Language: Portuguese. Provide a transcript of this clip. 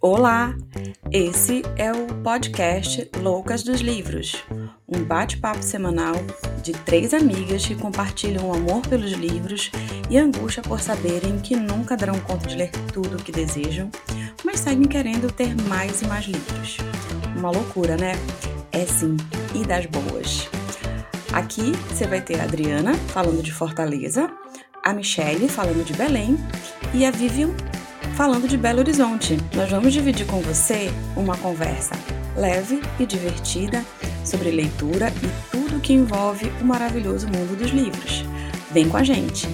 Olá! Esse é o podcast Loucas dos Livros, um bate-papo semanal de três amigas que compartilham o amor pelos livros e angústia por saberem que nunca darão conta de ler tudo o que desejam, mas seguem querendo ter mais e mais livros. Uma loucura, né? É sim, e das boas. Aqui você vai ter a Adriana falando de Fortaleza, a Michelle falando de Belém e a Vivian falando de Belo Horizonte. Nós vamos dividir com você uma conversa leve e divertida sobre leitura e tudo que envolve o maravilhoso mundo dos livros. Vem com a gente!